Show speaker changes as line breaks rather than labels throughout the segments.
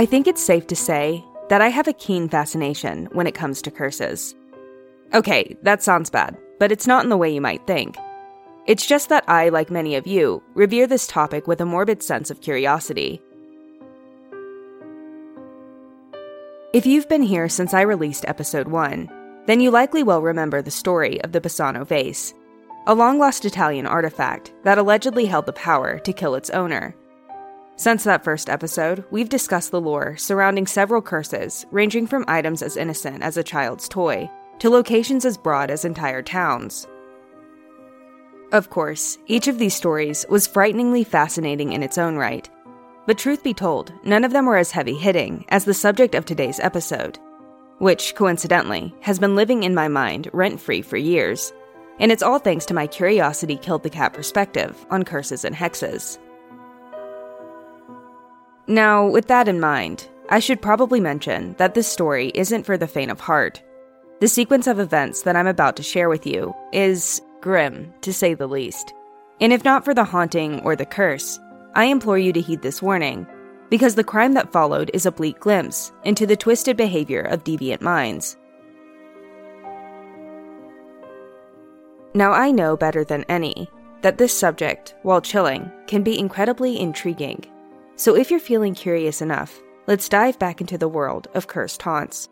I think it's safe to say that I have a keen fascination when it comes to curses. Okay, that sounds bad, but it's not in the way you might think. It's just that I, like many of you, revere this topic with a morbid sense of curiosity. If you've been here since I released episode 1, then you likely well remember the story of the Bassano vase, a long lost Italian artifact that allegedly held the power to kill its owner. Since that first episode, we've discussed the lore surrounding several curses, ranging from items as innocent as a child's toy to locations as broad as entire towns. Of course, each of these stories was frighteningly fascinating in its own right, but truth be told, none of them were as heavy hitting as the subject of today's episode, which, coincidentally, has been living in my mind rent free for years. And it's all thanks to my curiosity killed the cat perspective on curses and hexes. Now, with that in mind, I should probably mention that this story isn't for the faint of heart. The sequence of events that I'm about to share with you is grim, to say the least. And if not for the haunting or the curse, I implore you to heed this warning, because the crime that followed is a bleak glimpse into the twisted behavior of deviant minds. Now, I know better than any that this subject, while chilling, can be incredibly intriguing. So, if you're feeling curious enough, let's dive back into the world of cursed haunts.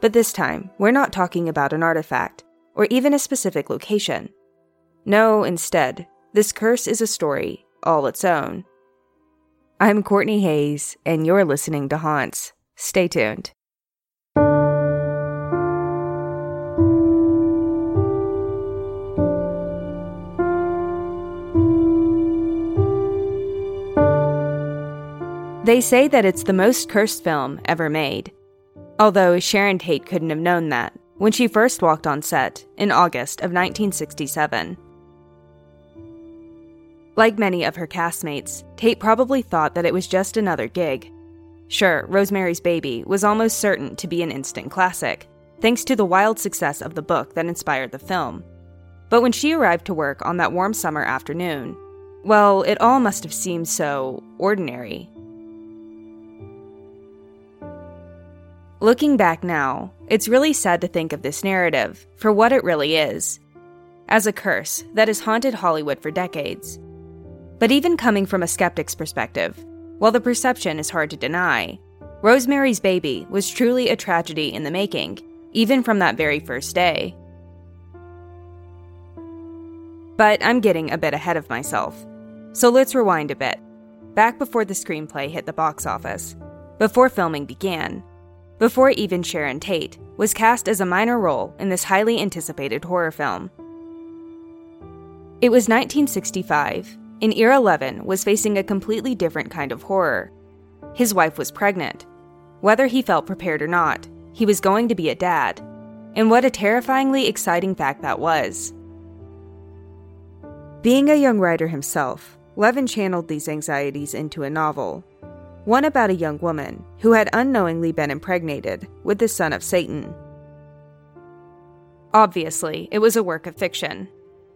But this time, we're not talking about an artifact or even a specific location. No, instead, this curse is a story all its own. I'm Courtney Hayes, and you're listening to Haunts. Stay tuned. They say that it's the most cursed film ever made. Although Sharon Tate couldn't have known that when she first walked on set in August of 1967. Like many of her castmates, Tate probably thought that it was just another gig. Sure, Rosemary's Baby was almost certain to be an instant classic, thanks to the wild success of the book that inspired the film. But when she arrived to work on that warm summer afternoon, well, it all must have seemed so ordinary. Looking back now, it's really sad to think of this narrative for what it really is as a curse that has haunted Hollywood for decades. But even coming from a skeptic's perspective, while the perception is hard to deny, Rosemary's Baby was truly a tragedy in the making, even from that very first day. But I'm getting a bit ahead of myself. So let's rewind a bit. Back before the screenplay hit the box office, before filming began, before even Sharon Tate was cast as a minor role in this highly anticipated horror film. It was 1965, and Ira Levin was facing a completely different kind of horror. His wife was pregnant. Whether he felt prepared or not, he was going to be a dad. And what a terrifyingly exciting fact that was. Being a young writer himself, Levin channeled these anxieties into a novel. One about a young woman who had unknowingly been impregnated with the son of Satan. Obviously, it was a work of fiction,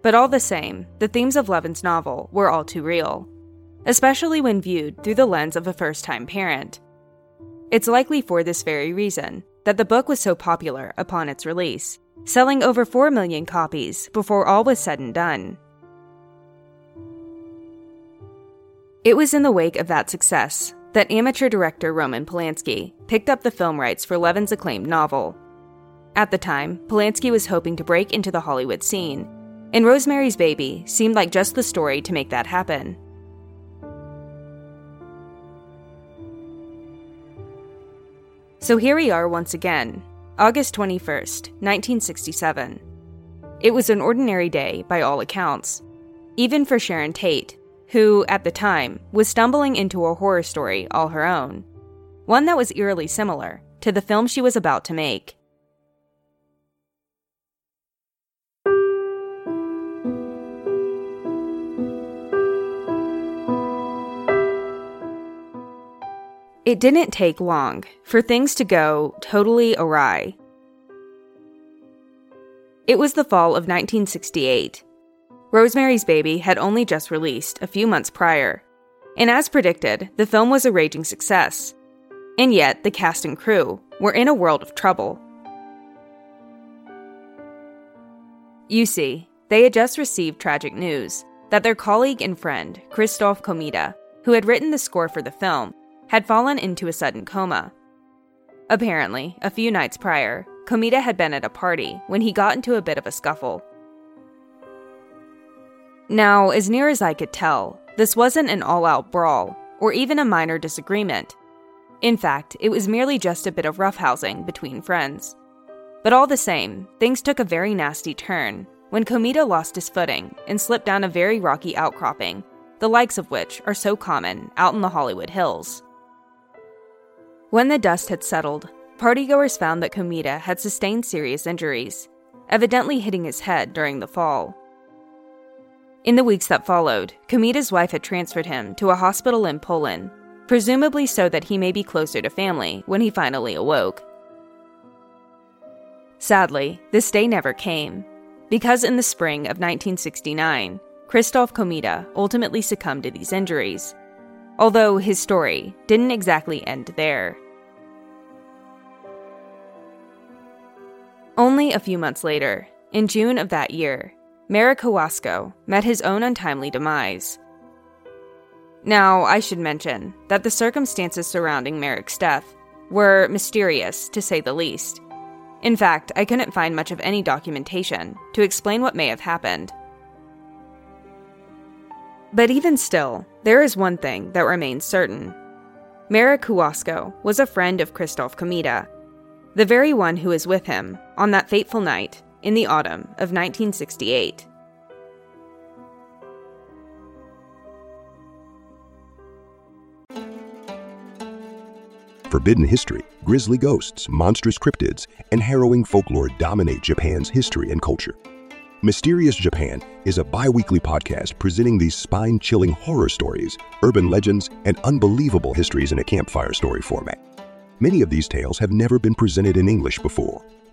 but all the same, the themes of Levin's novel were all too real, especially when viewed through the lens of a first time parent. It's likely for this very reason that the book was so popular upon its release, selling over 4 million copies before all was said and done. It was in the wake of that success that amateur director Roman Polanski picked up the film rights for Levin's acclaimed novel. At the time, Polanski was hoping to break into the Hollywood scene and Rosemary's Baby seemed like just the story to make that happen. So here we are once again, August 21st, 1967. It was an ordinary day by all accounts, even for Sharon Tate, who, at the time, was stumbling into a horror story all her own, one that was eerily similar to the film she was about to make. It didn't take long for things to go totally awry. It was the fall of 1968. Rosemary's Baby had only just released a few months prior, and as predicted, the film was a raging success. And yet, the cast and crew were in a world of trouble. You see, they had just received tragic news that their colleague and friend, Christoph Komeda, who had written the score for the film, had fallen into a sudden coma. Apparently, a few nights prior, Komeda had been at a party when he got into a bit of a scuffle. Now, as near as I could tell, this wasn't an all out brawl or even a minor disagreement. In fact, it was merely just a bit of roughhousing between friends. But all the same, things took a very nasty turn when Komeda lost his footing and slipped down a very rocky outcropping, the likes of which are so common out in the Hollywood Hills. When the dust had settled, partygoers found that Komeda had sustained serious injuries, evidently hitting his head during the fall. In the weeks that followed, Komeda's wife had transferred him to a hospital in Poland, presumably so that he may be closer to family when he finally awoke. Sadly, this day never came, because in the spring of 1969, Christoph Komeda ultimately succumbed to these injuries, although his story didn't exactly end there. Only a few months later, in June of that year, Marek Hłasko met his own untimely demise. Now, I should mention that the circumstances surrounding Marek's death were mysterious, to say the least. In fact, I couldn't find much of any documentation to explain what may have happened. But even still, there is one thing that remains certain. Marek Hłasko was a friend of Christophe Komeda, the very one who was with him on that fateful night in the autumn of 1968.
Forbidden history, grisly ghosts, monstrous cryptids, and harrowing folklore dominate Japan's history and culture. Mysterious Japan is a bi weekly podcast presenting these spine chilling horror stories, urban legends, and unbelievable histories in a campfire story format. Many of these tales have never been presented in English before,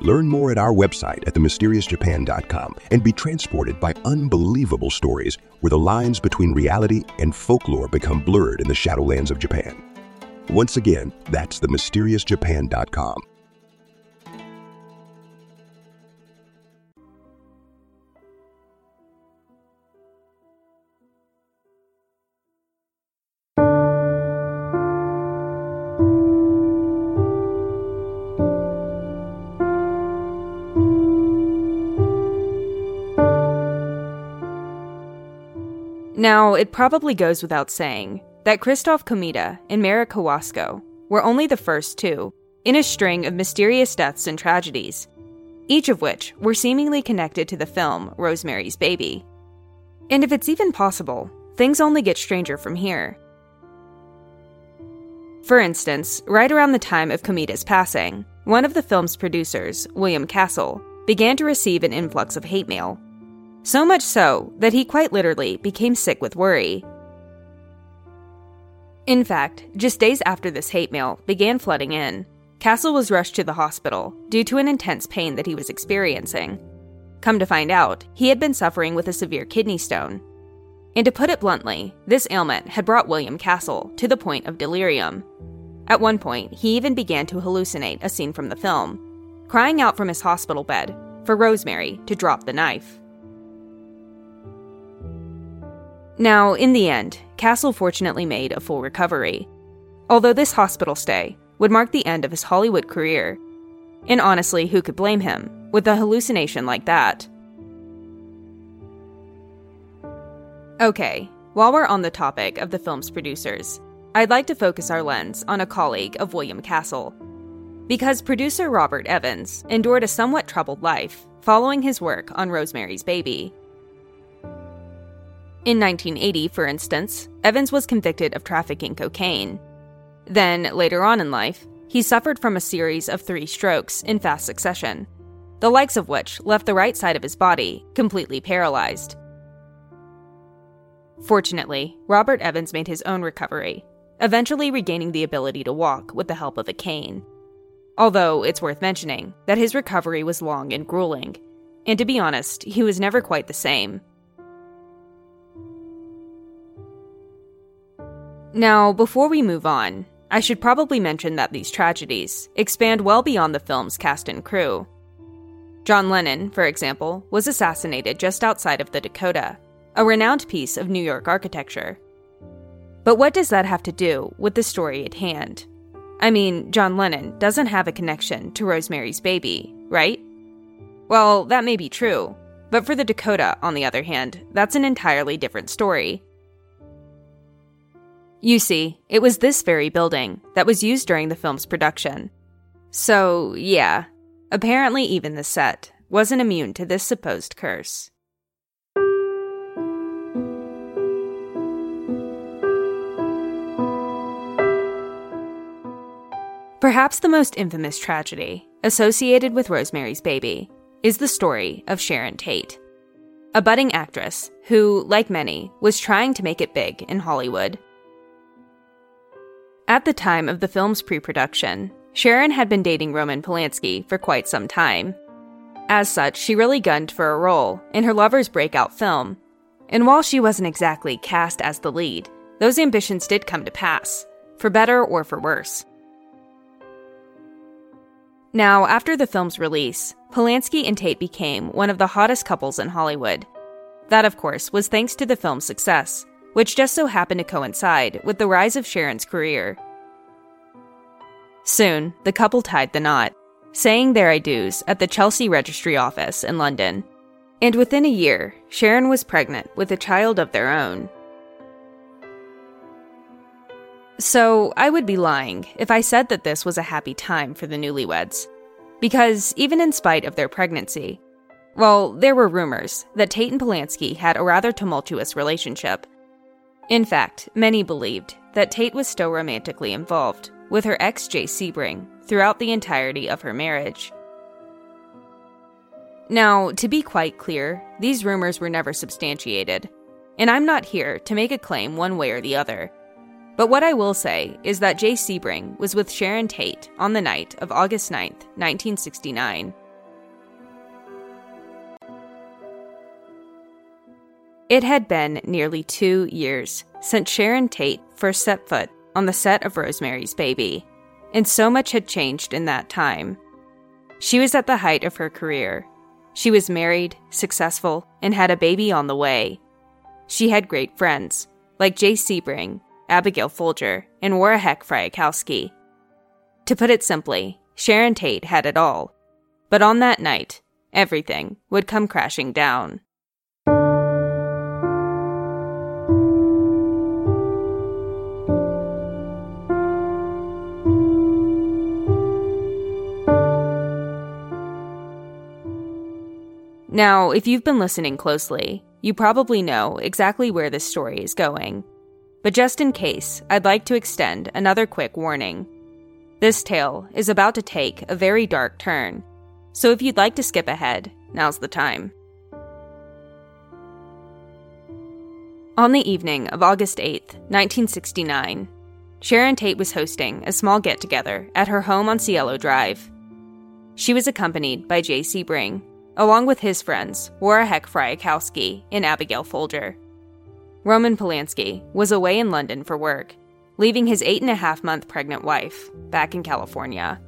Learn more at our website at themysteriousjapan.com and be transported by unbelievable stories where the lines between reality and folklore become blurred in the shadowlands of Japan. Once again, that's themysteriousjapan.com.
Now, it probably goes without saying that Christoph Komeda and Marek Hłasko were only the first two in a string of mysterious deaths and tragedies, each of which were seemingly connected to the film Rosemary's Baby. And if it's even possible, things only get stranger from here. For instance, right around the time of Komeda's passing, one of the film's producers, William Castle, began to receive an influx of hate mail so much so that he quite literally became sick with worry. In fact, just days after this hate mail began flooding in, Castle was rushed to the hospital due to an intense pain that he was experiencing. Come to find out, he had been suffering with a severe kidney stone. And to put it bluntly, this ailment had brought William Castle to the point of delirium. At one point, he even began to hallucinate a scene from the film, crying out from his hospital bed for Rosemary to drop the knife. Now, in the end, Castle fortunately made a full recovery, although this hospital stay would mark the end of his Hollywood career. And honestly, who could blame him with a hallucination like that? Okay, while we're on the topic of the film's producers, I'd like to focus our lens on a colleague of William Castle. Because producer Robert Evans endured a somewhat troubled life following his work on Rosemary's Baby. In 1980, for instance, Evans was convicted of trafficking cocaine. Then, later on in life, he suffered from a series of three strokes in fast succession, the likes of which left the right side of his body completely paralyzed. Fortunately, Robert Evans made his own recovery, eventually regaining the ability to walk with the help of a cane. Although it's worth mentioning that his recovery was long and grueling, and to be honest, he was never quite the same. Now, before we move on, I should probably mention that these tragedies expand well beyond the film's cast and crew. John Lennon, for example, was assassinated just outside of the Dakota, a renowned piece of New York architecture. But what does that have to do with the story at hand? I mean, John Lennon doesn't have a connection to Rosemary's Baby, right? Well, that may be true, but for the Dakota, on the other hand, that's an entirely different story. You see, it was this very building that was used during the film's production. So, yeah, apparently even the set wasn't immune to this supposed curse. Perhaps the most infamous tragedy associated with Rosemary's Baby is the story of Sharon Tate, a budding actress who, like many, was trying to make it big in Hollywood. At the time of the film's pre production, Sharon had been dating Roman Polanski for quite some time. As such, she really gunned for a role in her lover's breakout film. And while she wasn't exactly cast as the lead, those ambitions did come to pass, for better or for worse. Now, after the film's release, Polanski and Tate became one of the hottest couples in Hollywood. That, of course, was thanks to the film's success, which just so happened to coincide with the rise of Sharon's career. Soon, the couple tied the knot, saying their adieus at the Chelsea Registry Office in London. And within a year, Sharon was pregnant with a child of their own. So, I would be lying if I said that this was a happy time for the newlyweds. Because even in spite of their pregnancy, well, there were rumors that Tate and Polanski had a rather tumultuous relationship. In fact, many believed that Tate was still romantically involved with her ex Jay Sebring throughout the entirety of her marriage. Now, to be quite clear, these rumors were never substantiated, and I'm not here to make a claim one way or the other. But what I will say is that Jay Sebring was with Sharon Tate on the night of August 9th, 1969. It had been nearly two years since Sharon Tate first set foot on the set of Rosemary's Baby, and so much had changed in that time. She was at the height of her career. She was married, successful, and had a baby on the way. She had great friends, like Jay Sebring Abigail Folger, and Wojciech Frykowski. To put it simply, Sharon Tate had it all. But on that night, everything would come crashing down. Now, if you've been listening closely, you probably know exactly where this story is going. But just in case, I'd like to extend another quick warning. This tale is about to take a very dark turn, so if you'd like to skip ahead, now's the time. On the evening of August 8th, 1969, Sharon Tate was hosting a small get together at her home on Cielo Drive. She was accompanied by J.C. Sebring, along with his friends, Wojciech Frykowski and Abigail Folger. Roman Polanski was away in London for work, leaving his eight and a half month pregnant wife back in California.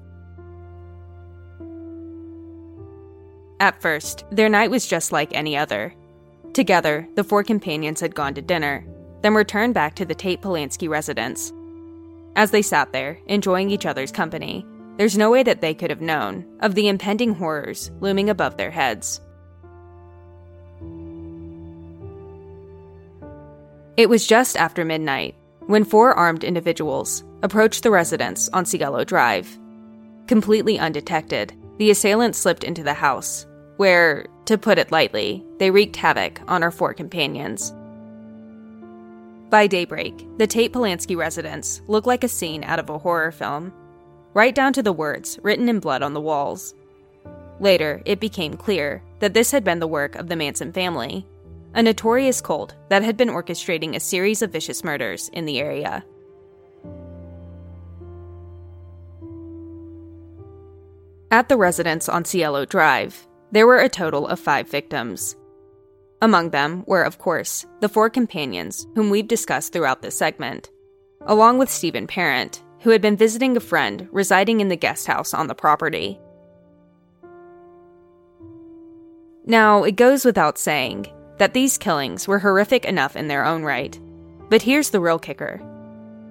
At first, their night was just like any other. Together, the four companions had gone to dinner, then returned back to the Tate Polanski residence. As they sat there, enjoying each other's company, there's no way that they could have known of the impending horrors looming above their heads. It was just after midnight when four armed individuals approached the residence on Cielo Drive. Completely undetected, the assailants slipped into the house, where, to put it lightly, they wreaked havoc on our four companions. By daybreak, the Tate Polanski residence looked like a scene out of a horror film, right down to the words written in blood on the walls. Later, it became clear that this had been the work of the Manson family a notorious cult that had been orchestrating a series of vicious murders in the area. At the residence on Cielo Drive, there were a total of five victims. Among them were, of course, the four companions whom we've discussed throughout this segment, along with Stephen Parent, who had been visiting a friend residing in the guest house on the property. Now, it goes without saying that these killings were horrific enough in their own right. But here's the real kicker.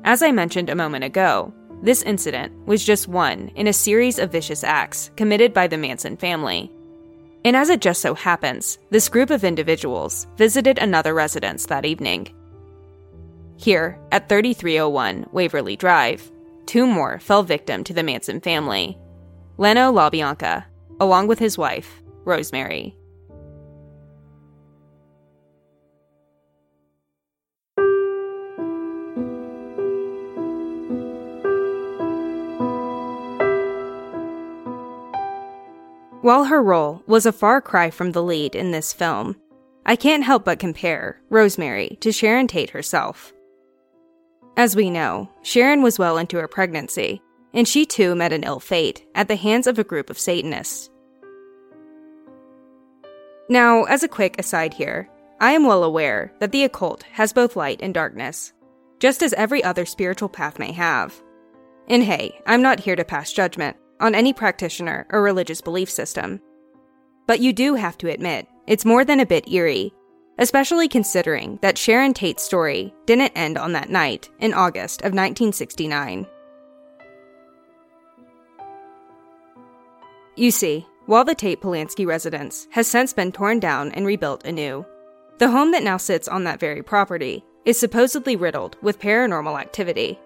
As I mentioned a moment ago, this incident was just one in a series of vicious acts committed by the Manson family. And as it just so happens, this group of individuals visited another residence that evening. Here, at 3301 Waverly Drive, two more fell victim to the Manson family Leno LaBianca, along with his wife, Rosemary. While her role was a far cry from the lead in this film, I can't help but compare Rosemary to Sharon Tate herself. As we know, Sharon was well into her pregnancy, and she too met an ill fate at the hands of a group of Satanists. Now, as a quick aside here, I am well aware that the occult has both light and darkness, just as every other spiritual path may have. And hey, I'm not here to pass judgment on any practitioner or religious belief system. But you do have to admit, it's more than a bit eerie, especially considering that Sharon Tate's story didn't end on that night in August of 1969. You see, while the Tate Polanski residence has since been torn down and rebuilt anew, the home that now sits on that very property is supposedly riddled with paranormal activity.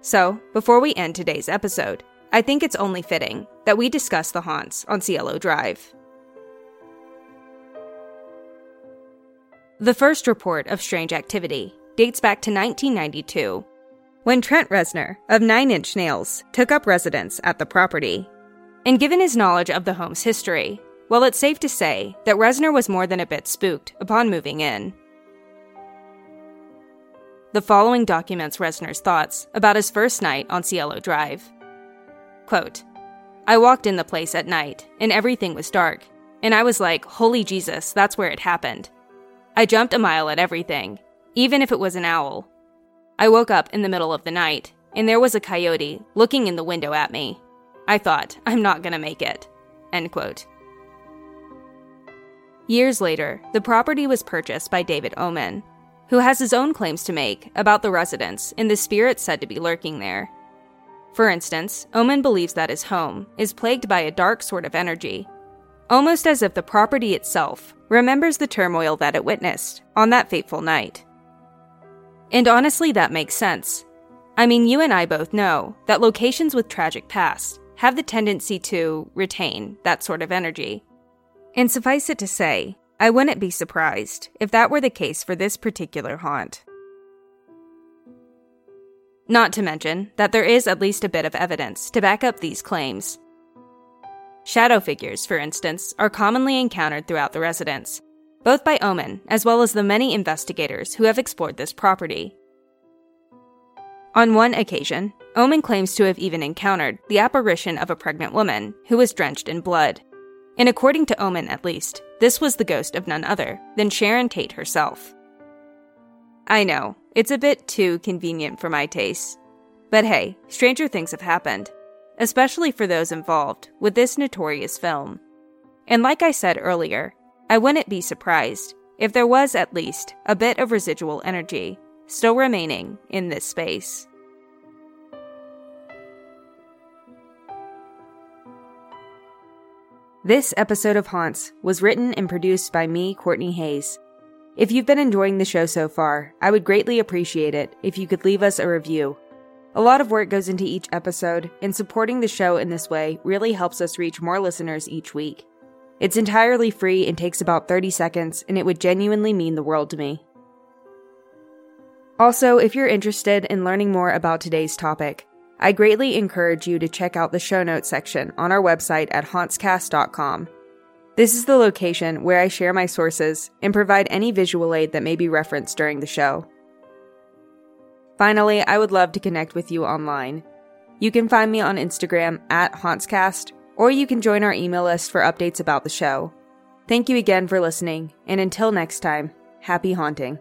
So, before we end today's episode, I think it's only fitting that we discuss the haunts on Cielo Drive. The first report of strange activity dates back to 1992, when Trent Reznor of Nine Inch Nails took up residence at the property. And given his knowledge of the home's history, well, it's safe to say that Reznor was more than a bit spooked upon moving in. The following documents Reznor's thoughts about his first night on Cielo Drive. Quote, I walked in the place at night, and everything was dark, and I was like, Holy Jesus, that's where it happened. I jumped a mile at everything, even if it was an owl. I woke up in the middle of the night, and there was a coyote looking in the window at me. I thought, I'm not gonna make it. End quote. Years later, the property was purchased by David Oman, who has his own claims to make about the residence and the spirits said to be lurking there. For instance, Oman believes that his home is plagued by a dark sort of energy, almost as if the property itself remembers the turmoil that it witnessed on that fateful night. And honestly, that makes sense. I mean, you and I both know that locations with tragic pasts have the tendency to retain that sort of energy. And suffice it to say, I wouldn't be surprised if that were the case for this particular haunt. Not to mention that there is at least a bit of evidence to back up these claims. Shadow figures, for instance, are commonly encountered throughout the residence, both by Oman as well as the many investigators who have explored this property. On one occasion, Oman claims to have even encountered the apparition of a pregnant woman who was drenched in blood. And according to Oman, at least, this was the ghost of none other than Sharon Tate herself. I know, it's a bit too convenient for my taste. But hey, stranger things have happened, especially for those involved with this notorious film. And like I said earlier, I wouldn't be surprised if there was at least a bit of residual energy still remaining in this space. This episode of Haunts was written and produced by me, Courtney Hayes. If you've been enjoying the show so far, I would greatly appreciate it if you could leave us a review. A lot of work goes into each episode, and supporting the show in this way really helps us reach more listeners each week. It's entirely free and takes about 30 seconds, and it would genuinely mean the world to me. Also, if you're interested in learning more about today's topic, I greatly encourage you to check out the show notes section on our website at hauntscast.com. This is the location where I share my sources and provide any visual aid that may be referenced during the show. Finally, I would love to connect with you online. You can find me on Instagram at HauntsCast, or you can join our email list for updates about the show. Thank you again for listening, and until next time, happy haunting.